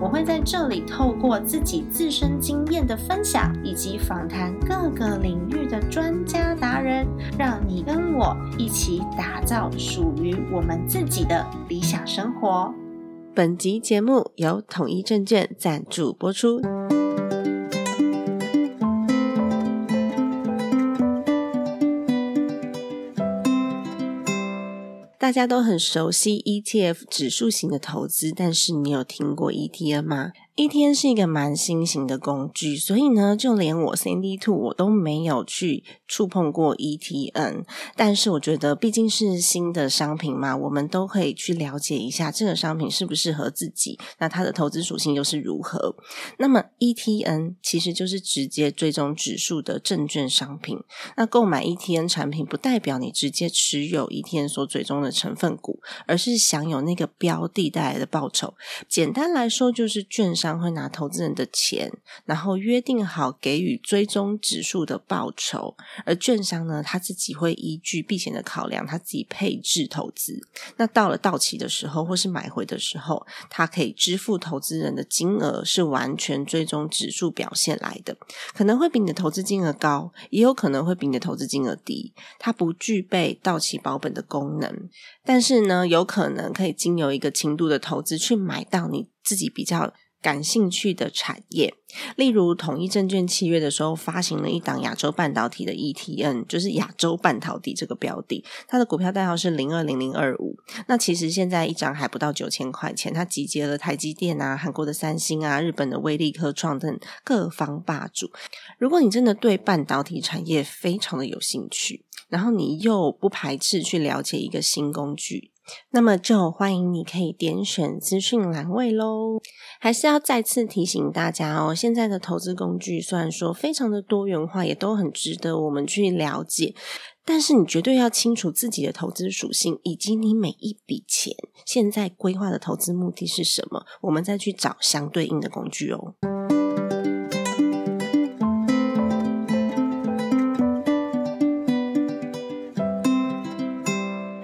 我会在这里透过自己自身经验的分享，以及访谈各个领域的专家达人，让你跟我一起打造属于我们自己的理想生活。本集节目由统一证券赞助播出。大家都很熟悉 ETF 指数型的投资，但是你有听过 ETF 吗？一天是一个蛮新型的工具，所以呢，就连我 CND Two 我都没有去触碰过 ETN。但是我觉得毕竟是新的商品嘛，我们都可以去了解一下这个商品适不适合自己，那它的投资属性又是如何。那么 ETN 其实就是直接追踪指数的证券商品。那购买 ETN 产品不代表你直接持有 ETN 所追踪的成分股，而是享有那个标的带来的报酬。简单来说，就是券商。商会拿投资人的钱，然后约定好给予追踪指数的报酬，而券商呢，他自己会依据避险的考量，他自己配置投资。那到了到期的时候，或是买回的时候，他可以支付投资人的金额是完全追踪指数表现来的，可能会比你的投资金额高，也有可能会比你的投资金额低。它不具备到期保本的功能，但是呢，有可能可以经由一个轻度的投资去买到你自己比较。感兴趣的产业，例如统一证券七月的时候发行了一档亚洲半导体的 ETN，就是亚洲半导体这个标的，它的股票代号是零二零零二五。那其实现在一张还不到九千块钱，它集结了台积电啊、韩国的三星啊、日本的威力科创等各方霸主。如果你真的对半导体产业非常的有兴趣，然后你又不排斥去了解一个新工具。那么就欢迎你可以点选资讯栏位喽。还是要再次提醒大家哦，现在的投资工具虽然说非常的多元化，也都很值得我们去了解，但是你绝对要清楚自己的投资属性，以及你每一笔钱现在规划的投资目的是什么，我们再去找相对应的工具哦。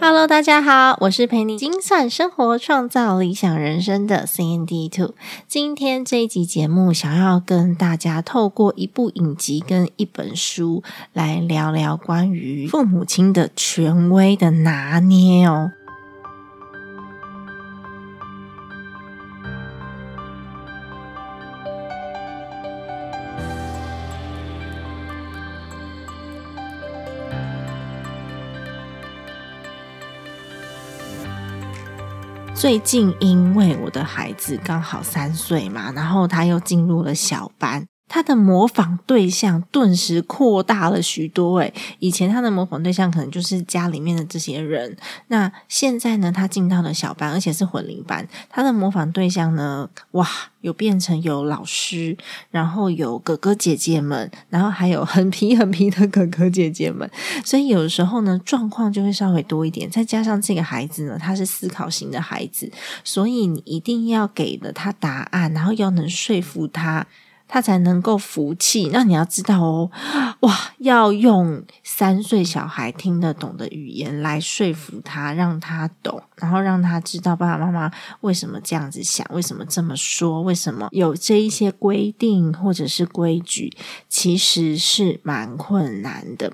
Hello，大家好，我是陪你精算生活、创造理想人生的 CND Two。今天这一集节目，想要跟大家透过一部影集跟一本书来聊聊关于父母亲的权威的拿捏哦。最近因为我的孩子刚好三岁嘛，然后他又进入了小班。他的模仿对象顿时扩大了许多。诶，以前他的模仿对象可能就是家里面的这些人，那现在呢，他进到了小班，而且是混龄班。他的模仿对象呢，哇，有变成有老师，然后有哥哥姐姐们，然后还有很皮很皮的哥哥姐姐们。所以有时候呢，状况就会稍微多一点。再加上这个孩子呢，他是思考型的孩子，所以你一定要给了他答案，然后要能说服他。他才能够服气。那你要知道哦，哇，要用三岁小孩听得懂的语言来说服他，让他懂，然后让他知道爸爸妈妈为什么这样子想，为什么这么说，为什么有这一些规定或者是规矩，其实是蛮困难的。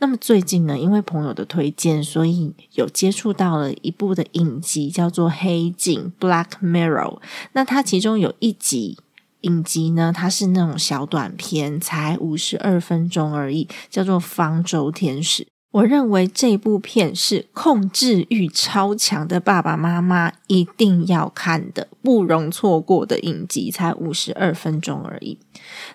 那么最近呢，因为朋友的推荐，所以有接触到了一部的影集，叫做《黑镜》（Black Mirror）。那它其中有一集。影集呢，它是那种小短片，才五十二分钟而已，叫做《方舟天使》。我认为这部片是控制欲超强的爸爸妈妈一定要看的、不容错过的影集，才五十二分钟而已。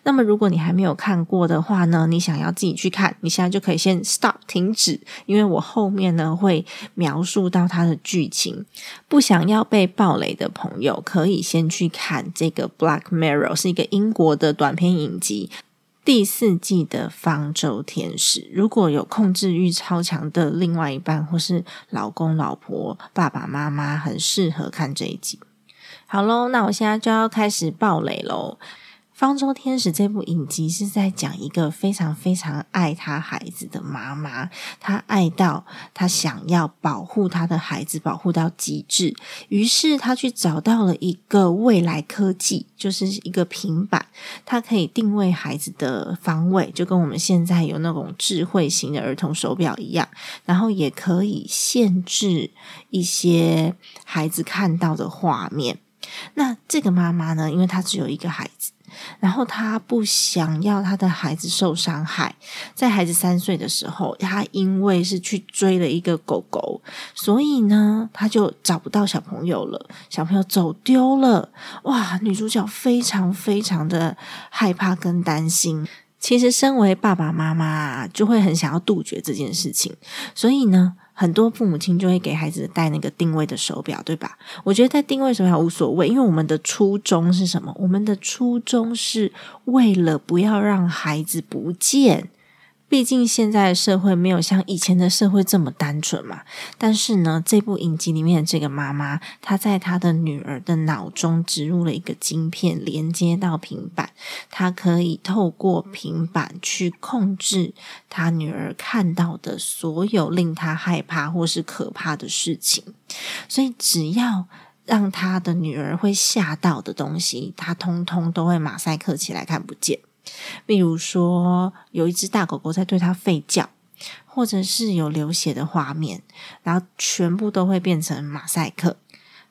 那么，如果你还没有看过的话呢，你想要自己去看，你现在就可以先 stop 停止，因为我后面呢会描述到它的剧情。不想要被暴雷的朋友，可以先去看这个《Black Mirror》，是一个英国的短片影集。第四季的方舟天使，如果有控制欲超强的另外一半，或是老公、老婆、爸爸妈妈，很适合看这一集。好喽，那我现在就要开始爆雷喽。《方舟天使》这部影集是在讲一个非常非常爱他孩子的妈妈，她爱到她想要保护她的孩子，保护到极致。于是她去找到了一个未来科技，就是一个平板，它可以定位孩子的方位，就跟我们现在有那种智慧型的儿童手表一样。然后也可以限制一些孩子看到的画面。那这个妈妈呢，因为她只有一个孩子。然后他不想要他的孩子受伤害，在孩子三岁的时候，他因为是去追了一个狗狗，所以呢，他就找不到小朋友了，小朋友走丢了。哇，女主角非常非常的害怕跟担心。其实，身为爸爸妈妈，就会很想要杜绝这件事情，所以呢。很多父母亲就会给孩子戴那个定位的手表，对吧？我觉得戴定位手表无所谓，因为我们的初衷是什么？我们的初衷是为了不要让孩子不见。毕竟现在社会没有像以前的社会这么单纯嘛。但是呢，这部影集里面的这个妈妈，她在她的女儿的脑中植入了一个晶片，连接到平板，她可以透过平板去控制她女儿看到的所有令她害怕或是可怕的事情。所以，只要让她的女儿会吓到的东西，她通通都会马赛克起来看不见。比如说，有一只大狗狗在对它吠叫，或者是有流血的画面，然后全部都会变成马赛克。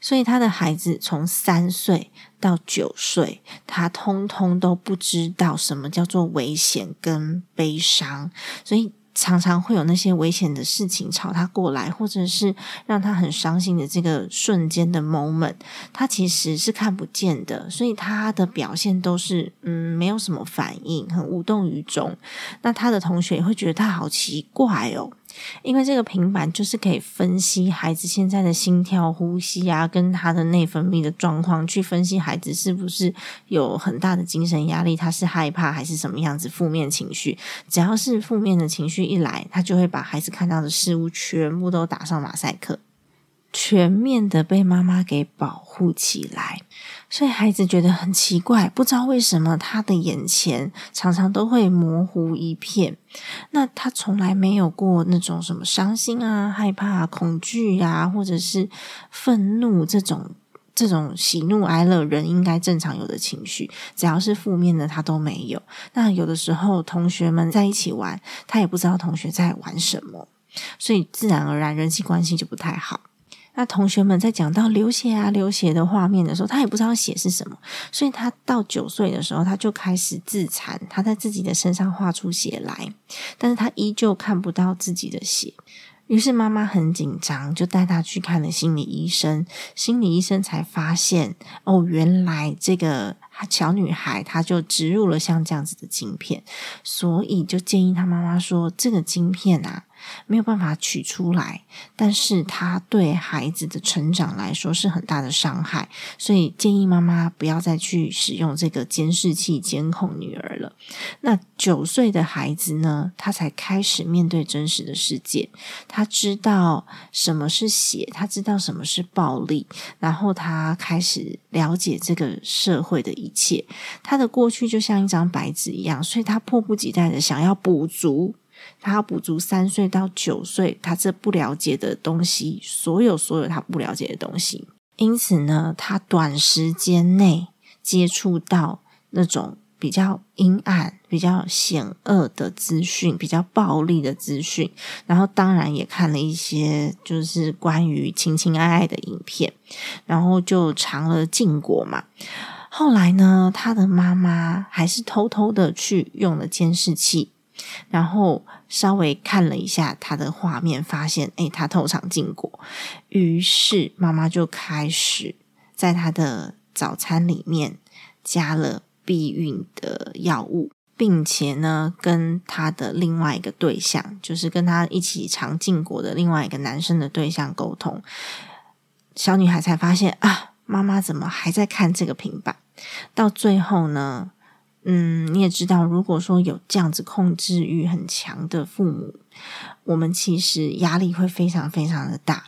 所以，他的孩子从三岁到九岁，他通通都不知道什么叫做危险跟悲伤，所以。常常会有那些危险的事情朝他过来，或者是让他很伤心的这个瞬间的 moment，他其实是看不见的，所以他的表现都是嗯没有什么反应，很无动于衷。那他的同学也会觉得他好奇怪哦。因为这个平板就是可以分析孩子现在的心跳、呼吸啊，跟他的内分泌的状况，去分析孩子是不是有很大的精神压力，他是害怕还是什么样子负面情绪。只要是负面的情绪一来，他就会把孩子看到的事物全部都打上马赛克。全面的被妈妈给保护起来，所以孩子觉得很奇怪，不知道为什么他的眼前常常都会模糊一片。那他从来没有过那种什么伤心啊、害怕、恐惧呀，或者是愤怒这种这种喜怒哀乐人应该正常有的情绪，只要是负面的他都没有。那有的时候同学们在一起玩，他也不知道同学在玩什么，所以自然而然人际关系就不太好。那同学们在讲到流血啊、流血的画面的时候，他也不知道血是什么，所以他到九岁的时候，他就开始自残，他在自己的身上画出血来，但是他依旧看不到自己的血。于是妈妈很紧张，就带他去看了心理医生。心理医生才发现，哦，原来这个小女孩她就植入了像这样子的晶片，所以就建议他妈妈说，这个晶片啊。没有办法取出来，但是他对孩子的成长来说是很大的伤害，所以建议妈妈不要再去使用这个监视器监控女儿了。那九岁的孩子呢？他才开始面对真实的世界，他知道什么是血，他知道什么是暴力，然后他开始了解这个社会的一切。他的过去就像一张白纸一样，所以他迫不及待的想要补足。他要补足三岁到九岁他这不了解的东西，所有所有他不了解的东西。因此呢，他短时间内接触到那种比较阴暗、比较险恶的资讯，比较暴力的资讯，然后当然也看了一些就是关于情情爱爱的影片，然后就尝了禁果嘛。后来呢，他的妈妈还是偷偷的去用了监视器。然后稍微看了一下他的画面，发现诶，他偷尝禁果。于是妈妈就开始在他的早餐里面加了避孕的药物，并且呢，跟他的另外一个对象，就是跟他一起尝禁果的另外一个男生的对象沟通。小女孩才发现啊，妈妈怎么还在看这个平板？到最后呢？嗯，你也知道，如果说有这样子控制欲很强的父母，我们其实压力会非常非常的大。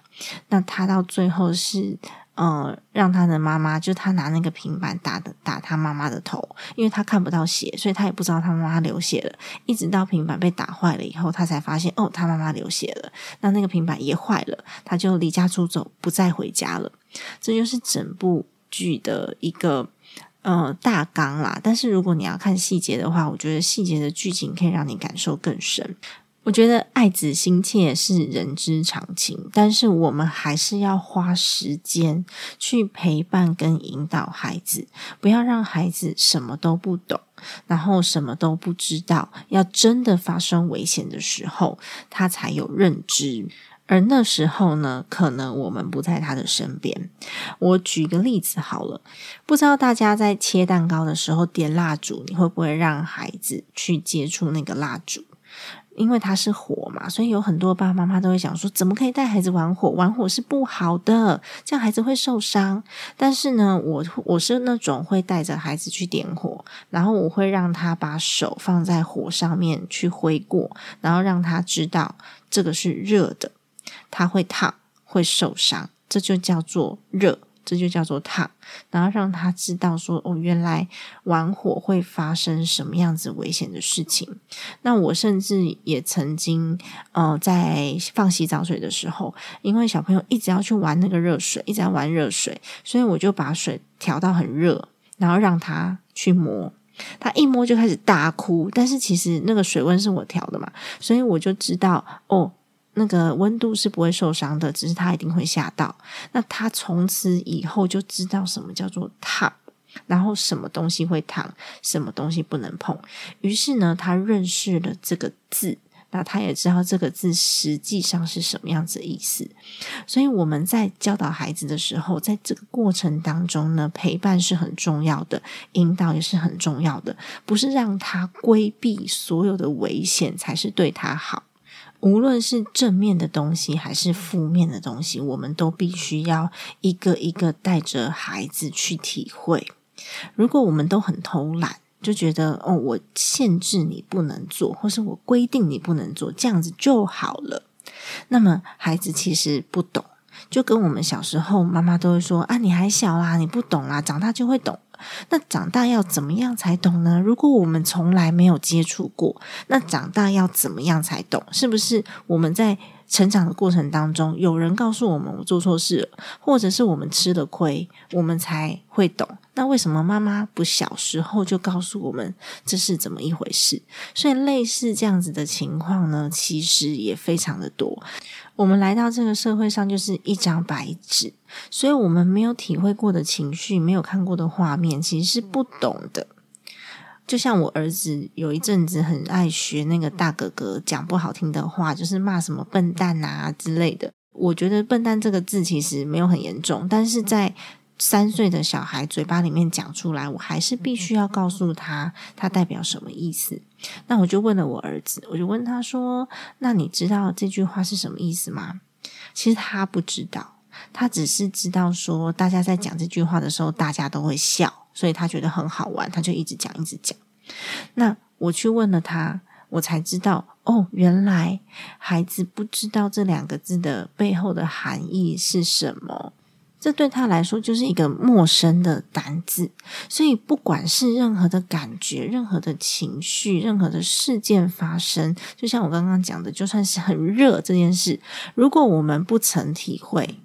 那他到最后是。呃，让他的妈妈就他拿那个平板打的打他妈妈的头，因为他看不到血，所以他也不知道他妈妈流血了。一直到平板被打坏了以后，他才发现哦，他妈妈流血了。那那个平板也坏了，他就离家出走，不再回家了。这就是整部剧的一个呃大纲啦。但是如果你要看细节的话，我觉得细节的剧情可以让你感受更深。我觉得爱子心切是人之常情，但是我们还是要花时间去陪伴跟引导孩子，不要让孩子什么都不懂，然后什么都不知道。要真的发生危险的时候，他才有认知。而那时候呢，可能我们不在他的身边。我举个例子好了，不知道大家在切蛋糕的时候点蜡烛，你会不会让孩子去接触那个蜡烛？因为它是火嘛，所以有很多爸爸妈妈都会想说：怎么可以带孩子玩火？玩火是不好的，这样孩子会受伤。但是呢，我我是那种会带着孩子去点火，然后我会让他把手放在火上面去挥过，然后让他知道这个是热的，他会烫，会受伤，这就叫做热。这就叫做烫，然后让他知道说哦，原来玩火会发生什么样子危险的事情。那我甚至也曾经呃，在放洗澡水的时候，因为小朋友一直要去玩那个热水，一直在玩热水，所以我就把水调到很热，然后让他去摸，他一摸就开始大哭。但是其实那个水温是我调的嘛，所以我就知道哦。那个温度是不会受伤的，只是他一定会吓到。那他从此以后就知道什么叫做烫，然后什么东西会烫，什么东西不能碰。于是呢，他认识了这个字，那他也知道这个字实际上是什么样子的意思。所以我们在教导孩子的时候，在这个过程当中呢，陪伴是很重要的，引导也是很重要的，不是让他规避所有的危险才是对他好。无论是正面的东西还是负面的东西，我们都必须要一个一个带着孩子去体会。如果我们都很偷懒，就觉得哦，我限制你不能做，或是我规定你不能做，这样子就好了。那么孩子其实不懂，就跟我们小时候妈妈都会说啊，你还小啦，你不懂啦，长大就会懂。那长大要怎么样才懂呢？如果我们从来没有接触过，那长大要怎么样才懂？是不是我们在成长的过程当中，有人告诉我们我做错事了，或者是我们吃了亏，我们才会懂？那为什么妈妈不小时候就告诉我们这是怎么一回事？所以类似这样子的情况呢，其实也非常的多。我们来到这个社会上就是一张白纸，所以我们没有体会过的情绪，没有看过的画面，其实是不懂的。就像我儿子有一阵子很爱学那个大哥哥讲不好听的话，就是骂什么笨蛋啊之类的。我觉得“笨蛋”这个字其实没有很严重，但是在三岁的小孩嘴巴里面讲出来，我还是必须要告诉他，它代表什么意思。那我就问了我儿子，我就问他说：“那你知道这句话是什么意思吗？”其实他不知道，他只是知道说大家在讲这句话的时候，大家都会笑，所以他觉得很好玩，他就一直讲，一直讲。那我去问了他，我才知道哦，原来孩子不知道这两个字的背后的含义是什么。这对他来说就是一个陌生的单字，所以不管是任何的感觉、任何的情绪、任何的事件发生，就像我刚刚讲的，就算是很热这件事，如果我们不曾体会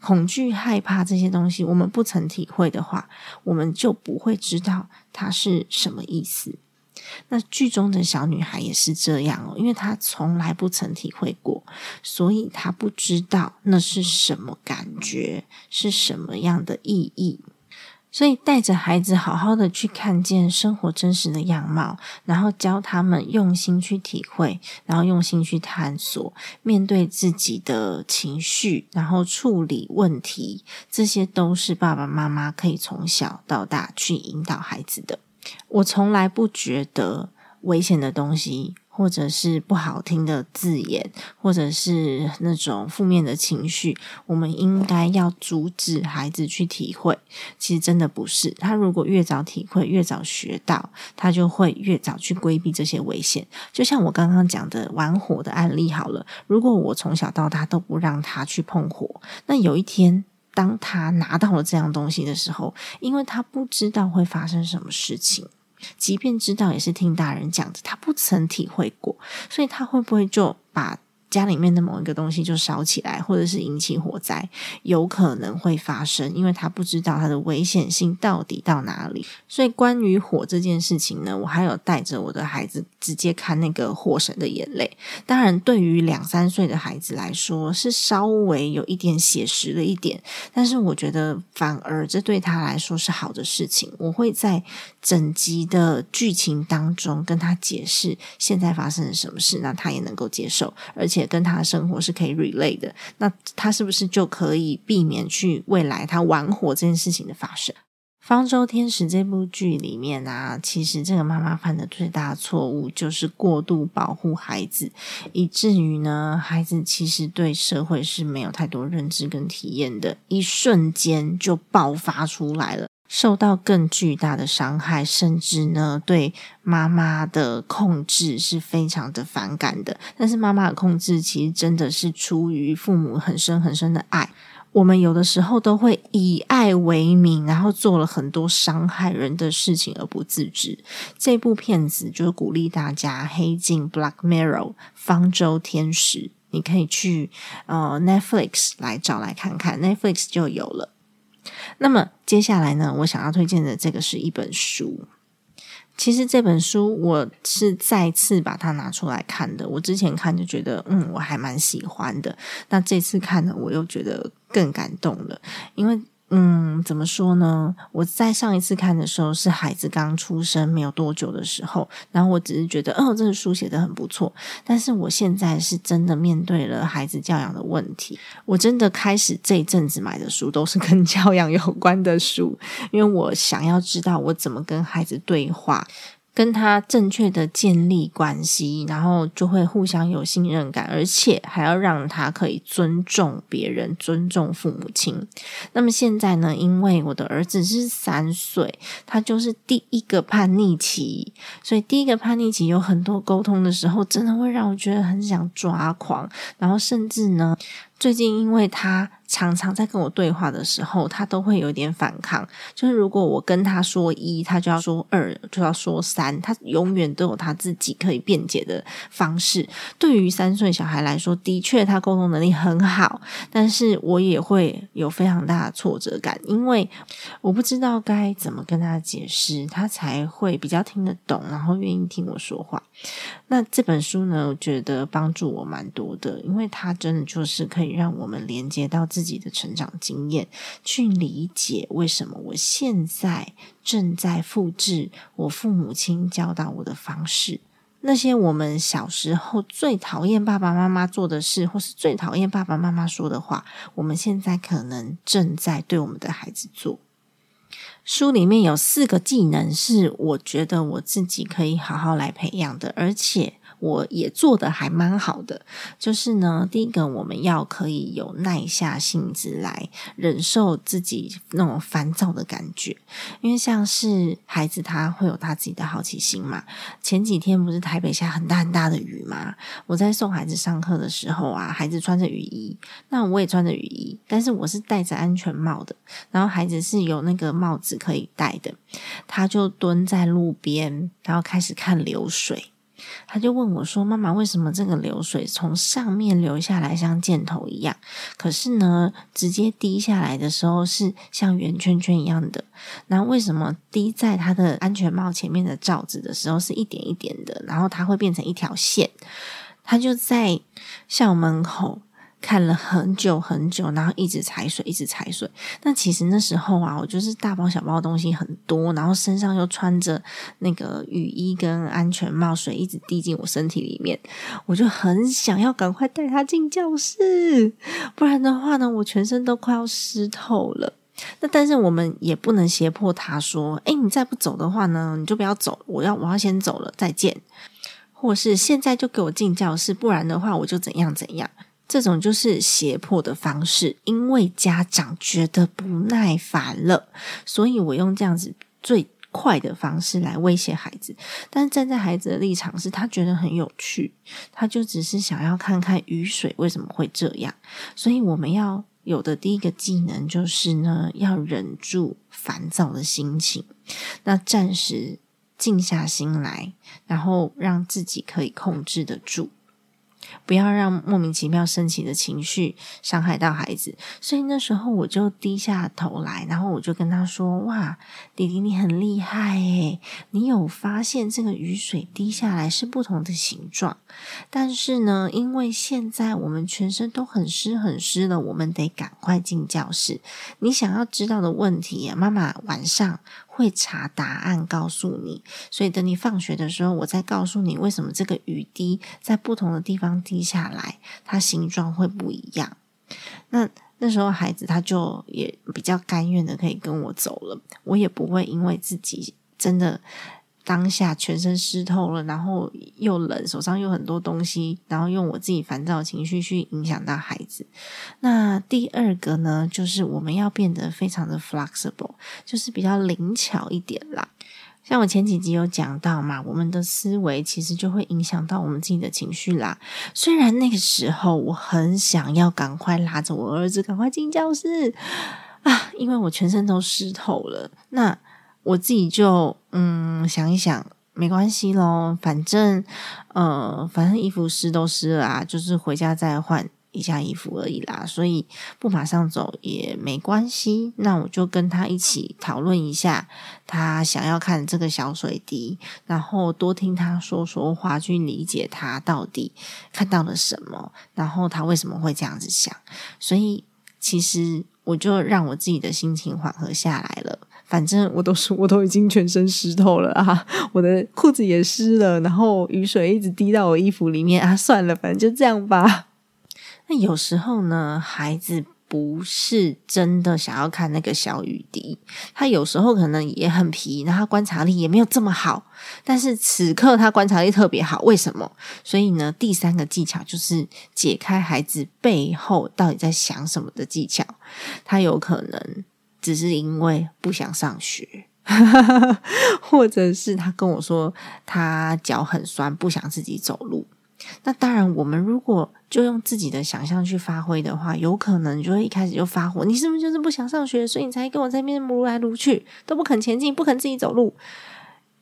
恐惧、害怕这些东西，我们不曾体会的话，我们就不会知道它是什么意思。那剧中的小女孩也是这样哦，因为她从来不曾体会过，所以她不知道那是什么感觉，是什么样的意义。所以带着孩子好好的去看见生活真实的样貌，然后教他们用心去体会，然后用心去探索，面对自己的情绪，然后处理问题，这些都是爸爸妈妈可以从小到大去引导孩子的。我从来不觉得危险的东西或者是不好听的字眼，或者是那种负面的情绪，我们应该要阻止孩子去体会。其实真的不是，他如果越早体会，越早学到，他就会越早去规避这些危险。就像我刚刚讲的玩火的案例好了，如果我从小到大都不让他去碰火，那有一天当他拿到了这样东西的时候，因为他不知道会发生什么事情。即便知道，也是听大人讲的，他不曾体会过，所以他会不会就把？家里面的某一个东西就烧起来，或者是引起火灾，有可能会发生，因为他不知道它的危险性到底到哪里。所以关于火这件事情呢，我还有带着我的孩子直接看那个《火神的眼泪》。当然，对于两三岁的孩子来说，是稍微有一点写实了一点，但是我觉得反而这对他来说是好的事情。我会在整集的剧情当中跟他解释现在发生了什么事，那他也能够接受，而且。跟他的生活是可以 relate 的，那他是不是就可以避免去未来他玩火这件事情的发生？《方舟天使》这部剧里面啊，其实这个妈妈犯的最大错误就是过度保护孩子，以至于呢，孩子其实对社会是没有太多认知跟体验的，一瞬间就爆发出来了。受到更巨大的伤害，甚至呢，对妈妈的控制是非常的反感的。但是妈妈的控制其实真的是出于父母很深很深的爱。我们有的时候都会以爱为名，然后做了很多伤害人的事情而不自知。这部片子就是鼓励大家，《黑镜》（Black Mirror） 方舟天使，你可以去呃 Netflix 来找来看看，Netflix 就有了。那么接下来呢，我想要推荐的这个是一本书。其实这本书我是再次把它拿出来看的。我之前看就觉得，嗯，我还蛮喜欢的。那这次看呢，我又觉得更感动了，因为。嗯，怎么说呢？我在上一次看的时候是孩子刚出生没有多久的时候，然后我只是觉得，哦，这个书写的很不错。但是我现在是真的面对了孩子教养的问题，我真的开始这一阵子买的书都是跟教养有关的书，因为我想要知道我怎么跟孩子对话。跟他正确的建立关系，然后就会互相有信任感，而且还要让他可以尊重别人、尊重父母亲。那么现在呢？因为我的儿子是三岁，他就是第一个叛逆期，所以第一个叛逆期有很多沟通的时候，真的会让我觉得很想抓狂，然后甚至呢。最近，因为他常常在跟我对话的时候，他都会有点反抗。就是如果我跟他说一，他就要说二，就要说三。他永远都有他自己可以辩解的方式。对于三岁小孩来说，的确他沟通能力很好，但是我也会有非常大的挫折感，因为我不知道该怎么跟他解释，他才会比较听得懂，然后愿意听我说话。那这本书呢，我觉得帮助我蛮多的，因为它真的就是可以让我们连接到自己的成长经验，去理解为什么我现在正在复制我父母亲教导我的方式，那些我们小时候最讨厌爸爸妈妈做的事，或是最讨厌爸爸妈妈说的话，我们现在可能正在对我们的孩子做。书里面有四个技能，是我觉得我自己可以好好来培养的，而且。我也做的还蛮好的，就是呢，第一个我们要可以有耐下性子来忍受自己那种烦躁的感觉，因为像是孩子他会有他自己的好奇心嘛。前几天不是台北下很大很大的雨嘛，我在送孩子上课的时候啊，孩子穿着雨衣，那我也穿着雨衣，但是我是戴着安全帽的，然后孩子是有那个帽子可以戴的，他就蹲在路边，然后开始看流水。他就问我说：“妈妈，为什么这个流水从上面流下来像箭头一样？可是呢，直接滴下来的时候是像圆圈圈一样的。那为什么滴在他的安全帽前面的罩子的时候是一点一点的？然后它会变成一条线？他就在校门口。”看了很久很久，然后一直踩水，一直踩水。那其实那时候啊，我就是大包小包的东西很多，然后身上又穿着那个雨衣跟安全帽，水一直滴进我身体里面，我就很想要赶快带他进教室，不然的话呢，我全身都快要湿透了。那但是我们也不能胁迫他说：“哎，你再不走的话呢，你就不要走，我要我要先走了，再见。”或是现在就给我进教室，不然的话我就怎样怎样。这种就是胁迫的方式，因为家长觉得不耐烦了，所以我用这样子最快的方式来威胁孩子。但是站在孩子的立场，是他觉得很有趣，他就只是想要看看雨水为什么会这样。所以我们要有的第一个技能就是呢，要忍住烦躁的心情，那暂时静下心来，然后让自己可以控制得住。不要让莫名其妙升起的情绪伤害到孩子，所以那时候我就低下头来，然后我就跟他说：“哇，弟弟你很厉害诶，你有发现这个雨水滴下来是不同的形状，但是呢，因为现在我们全身都很湿很湿了，我们得赶快进教室。你想要知道的问题，妈妈晚上。”会查答案告诉你，所以等你放学的时候，我再告诉你为什么这个雨滴在不同的地方滴下来，它形状会不一样。那那时候孩子他就也比较甘愿的可以跟我走了，我也不会因为自己真的。当下全身湿透了，然后又冷，手上又很多东西，然后用我自己烦躁的情绪去影响到孩子。那第二个呢，就是我们要变得非常的 flexible，就是比较灵巧一点啦。像我前几集有讲到嘛，我们的思维其实就会影响到我们自己的情绪啦。虽然那个时候我很想要赶快拉着我儿子赶快进教室啊，因为我全身都湿透了。那我自己就嗯想一想，没关系咯，反正呃，反正衣服湿都湿了啊，就是回家再换一下衣服而已啦，所以不马上走也没关系。那我就跟他一起讨论一下，他想要看这个小水滴，然后多听他说说话，去理解他到底看到了什么，然后他为什么会这样子想。所以其实我就让我自己的心情缓和下来了。反正我都是，我都已经全身湿透了啊，我的裤子也湿了，然后雨水一直滴到我衣服里面啊，算了，反正就这样吧。那有时候呢，孩子不是真的想要看那个小雨滴，他有时候可能也很皮，那他观察力也没有这么好，但是此刻他观察力特别好，为什么？所以呢，第三个技巧就是解开孩子背后到底在想什么的技巧，他有可能。只是因为不想上学，或者是他跟我说他脚很酸，不想自己走路。那当然，我们如果就用自己的想象去发挥的话，有可能就会一开始就发火。你是不是就是不想上学，所以你才跟我在那边撸来撸去，都不肯前进，不肯自己走路？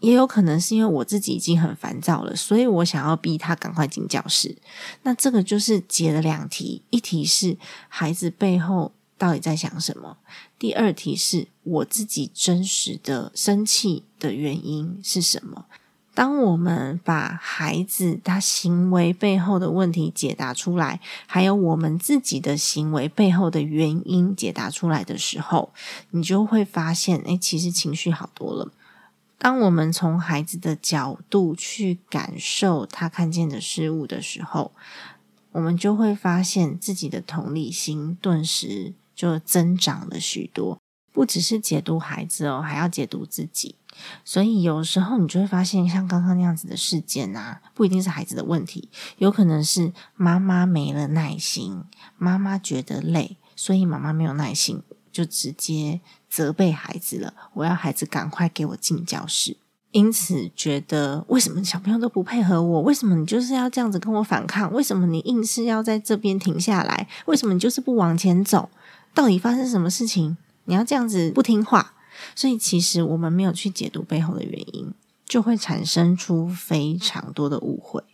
也有可能是因为我自己已经很烦躁了，所以我想要逼他赶快进教室。那这个就是解了两题，一题是孩子背后。到底在想什么？第二题是我自己真实的生气的原因是什么？当我们把孩子他行为背后的问题解答出来，还有我们自己的行为背后的原因解答出来的时候，你就会发现，哎，其实情绪好多了。当我们从孩子的角度去感受他看见的事物的时候，我们就会发现自己的同理心顿时。就增长了许多，不只是解读孩子哦，还要解读自己。所以有时候你就会发现，像刚刚那样子的事件啊，不一定是孩子的问题，有可能是妈妈没了耐心，妈妈觉得累，所以妈妈没有耐心，就直接责备孩子了。我要孩子赶快给我进教室。因此觉得，为什么小朋友都不配合我？为什么你就是要这样子跟我反抗？为什么你硬是要在这边停下来？为什么你就是不往前走？到底发生什么事情？你要这样子不听话，所以其实我们没有去解读背后的原因，就会产生出非常多的误会。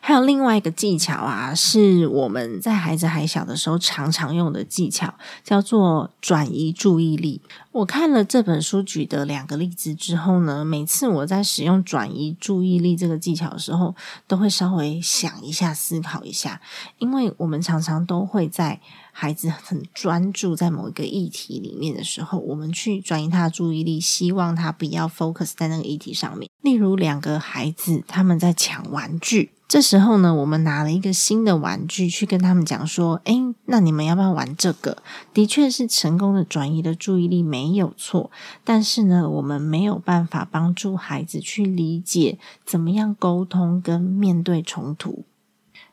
还有另外一个技巧啊，是我们在孩子还小的时候常常用的技巧，叫做转移注意力。我看了这本书举的两个例子之后呢，每次我在使用转移注意力这个技巧的时候，都会稍微想一下、思考一下，因为我们常常都会在。孩子很专注在某一个议题里面的时候，我们去转移他的注意力，希望他不要 focus 在那个议题上面。例如，两个孩子他们在抢玩具。这时候呢，我们拿了一个新的玩具去跟他们讲说：“诶，那你们要不要玩这个？”的确是成功的转移了注意力，没没有错。但是呢，我们没有办法帮助孩子去理解怎么样沟通跟面对冲突。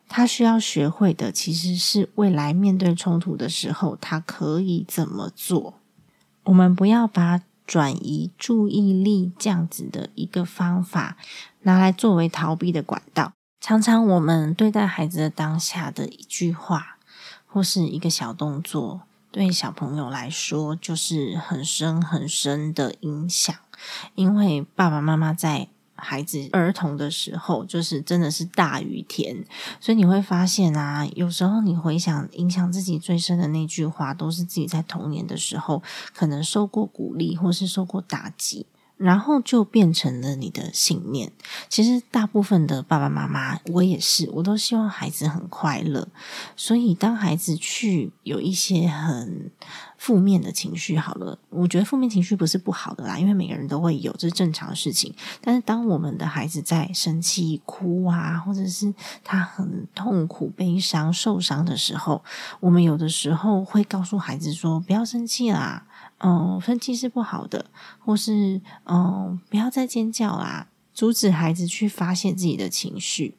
他需要学会的其实是未来面对冲突的时候，他可以怎么做。我们不要把转移注意力这样子的一个方法拿来作为逃避的管道。常常我们对待孩子的当下的一句话，或是一个小动作，对小朋友来说就是很深很深的影响。因为爸爸妈妈在孩子儿童的时候，就是真的是大雨天，所以你会发现啊，有时候你回想影响自己最深的那句话，都是自己在童年的时候可能受过鼓励，或是受过打击。然后就变成了你的信念。其实大部分的爸爸妈妈，我也是，我都希望孩子很快乐。所以当孩子去有一些很负面的情绪，好了，我觉得负面情绪不是不好的啦，因为每个人都会有，这是正常的事情。但是当我们的孩子在生气、哭啊，或者是他很痛苦、悲伤、受伤的时候，我们有的时候会告诉孩子说：“不要生气啦。”嗯，生气是不好的，或是嗯，不要再尖叫啦，阻止孩子去发泄自己的情绪。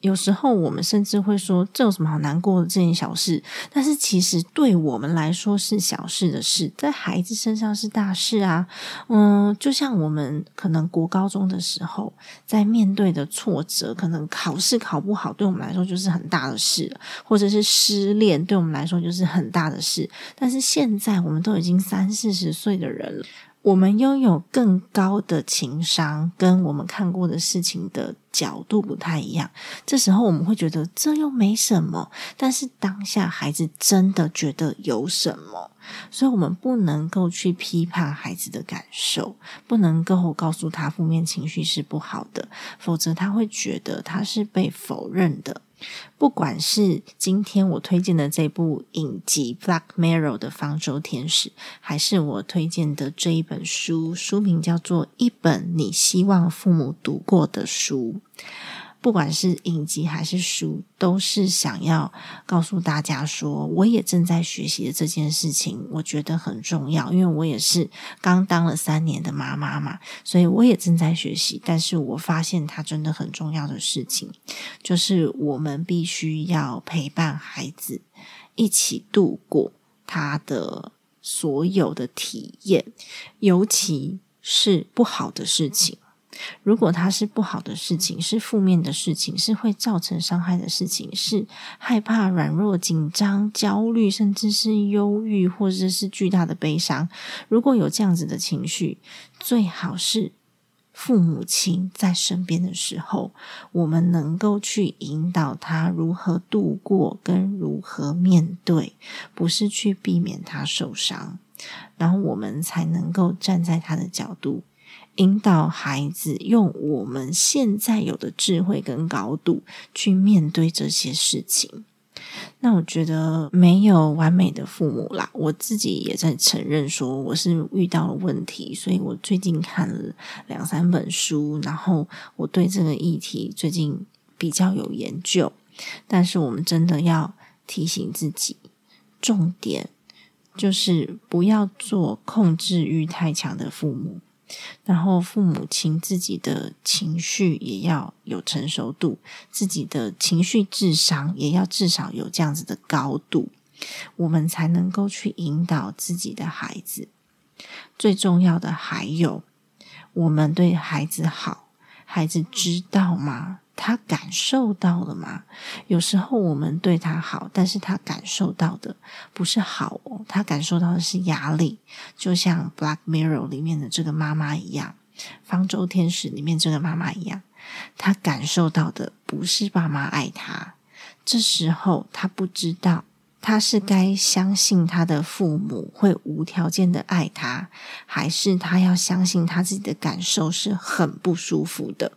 有时候我们甚至会说，这有什么好难过的这件小事？但是其实对我们来说是小事的事，在孩子身上是大事啊。嗯，就像我们可能国高中的时候，在面对的挫折，可能考试考不好，对我们来说就是很大的事，或者是失恋，对我们来说就是很大的事。但是现在我们都已经三四十岁的人了。我们拥有更高的情商，跟我们看过的事情的角度不太一样。这时候我们会觉得这又没什么，但是当下孩子真的觉得有什么，所以我们不能够去批判孩子的感受，不能够告诉他负面情绪是不好的，否则他会觉得他是被否认的。不管是今天我推荐的这部影集《Black Mirror》的方舟天使，还是我推荐的这一本书，书名叫做《一本你希望父母读过的书》。不管是影集还是书，都是想要告诉大家说，我也正在学习的这件事情，我觉得很重要。因为我也是刚当了三年的妈妈嘛，所以我也正在学习。但是我发现它真的很重要的事情，就是我们必须要陪伴孩子一起度过他的所有的体验，尤其是不好的事情。如果它是不好的事情，是负面的事情，是会造成伤害的事情，是害怕、软弱、紧张、焦虑，甚至是忧郁，或者是巨大的悲伤。如果有这样子的情绪，最好是父母亲在身边的时候，我们能够去引导他如何度过，跟如何面对，不是去避免他受伤，然后我们才能够站在他的角度。引导孩子用我们现在有的智慧跟高度去面对这些事情。那我觉得没有完美的父母啦，我自己也在承认说我是遇到了问题，所以我最近看了两三本书，然后我对这个议题最近比较有研究。但是我们真的要提醒自己，重点就是不要做控制欲太强的父母。然后，父母亲自己的情绪也要有成熟度，自己的情绪智商也要至少有这样子的高度，我们才能够去引导自己的孩子。最重要的还有，我们对孩子好，孩子知道吗？他感受到了吗？有时候我们对他好，但是他感受到的不是好哦，他感受到的是压力。就像《Black Mirror》里面的这个妈妈一样，《方舟天使》里面这个妈妈一样，他感受到的不是爸妈爱他。这时候他不知道。他是该相信他的父母会无条件的爱他，还是他要相信他自己的感受是很不舒服的？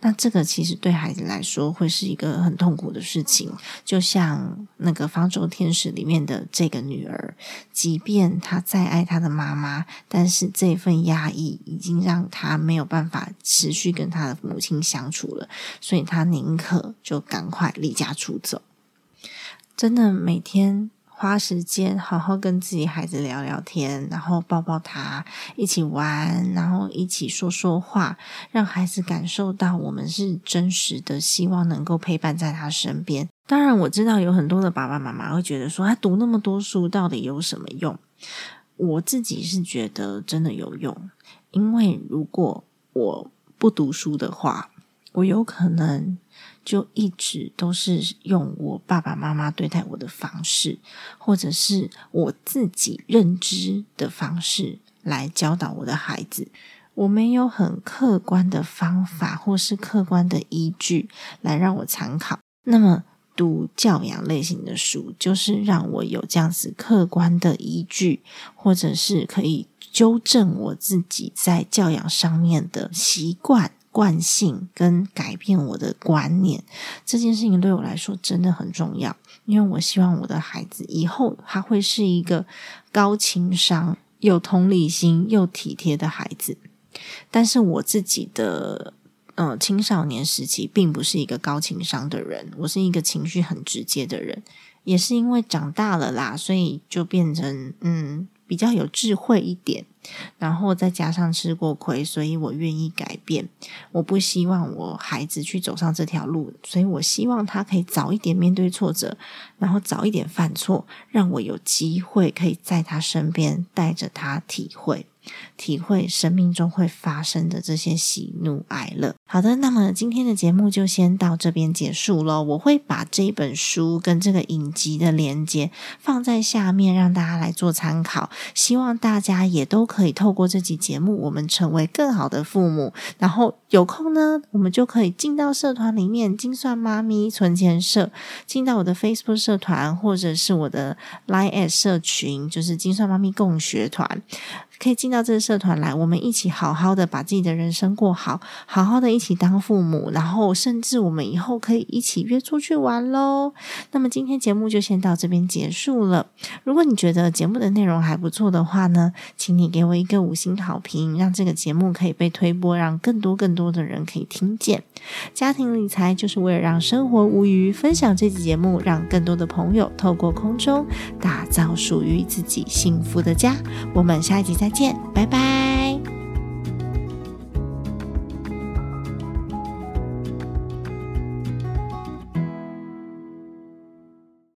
那这个其实对孩子来说会是一个很痛苦的事情。就像那个《方舟天使》里面的这个女儿，即便她再爱她的妈妈，但是这份压抑已经让她没有办法持续跟她的母亲相处了，所以她宁可就赶快离家出走。真的每天。花时间好好跟自己孩子聊聊天，然后抱抱他，一起玩，然后一起说说话，让孩子感受到我们是真实的，希望能够陪伴在他身边。当然，我知道有很多的爸爸妈妈会觉得说，他读那么多书到底有什么用？我自己是觉得真的有用，因为如果我不读书的话，我有可能。就一直都是用我爸爸妈妈对待我的方式，或者是我自己认知的方式来教导我的孩子。我没有很客观的方法，或是客观的依据来让我参考。那么，读教养类型的书，就是让我有这样子客观的依据，或者是可以纠正我自己在教养上面的习惯。惯性跟改变我的观念这件事情对我来说真的很重要，因为我希望我的孩子以后他会是一个高情商、有同理心又体贴的孩子。但是我自己的呃青少年时期并不是一个高情商的人，我是一个情绪很直接的人，也是因为长大了啦，所以就变成嗯比较有智慧一点。然后再加上吃过亏，所以我愿意改变。我不希望我孩子去走上这条路，所以我希望他可以早一点面对挫折，然后早一点犯错，让我有机会可以在他身边带着他体会。体会生命中会发生的这些喜怒哀乐。好的，那么今天的节目就先到这边结束了。我会把这本书跟这个影集的连接放在下面，让大家来做参考。希望大家也都可以透过这集节目，我们成为更好的父母。然后有空呢，我们就可以进到社团里面，精算妈咪存钱社，进到我的 Facebook 社团，或者是我的 Line 社群，就是精算妈咪共学团。可以进到这个社团来，我们一起好好的把自己的人生过好，好好的一起当父母，然后甚至我们以后可以一起约出去玩喽。那么今天节目就先到这边结束了。如果你觉得节目的内容还不错的话呢，请你给我一个五星好评，让这个节目可以被推播，让更多更多的人可以听见。家庭理财就是为了让生活无虞，分享这期节目，让更多的朋友透过空中打造属于自己幸福的家。我们下一集。再见，拜拜。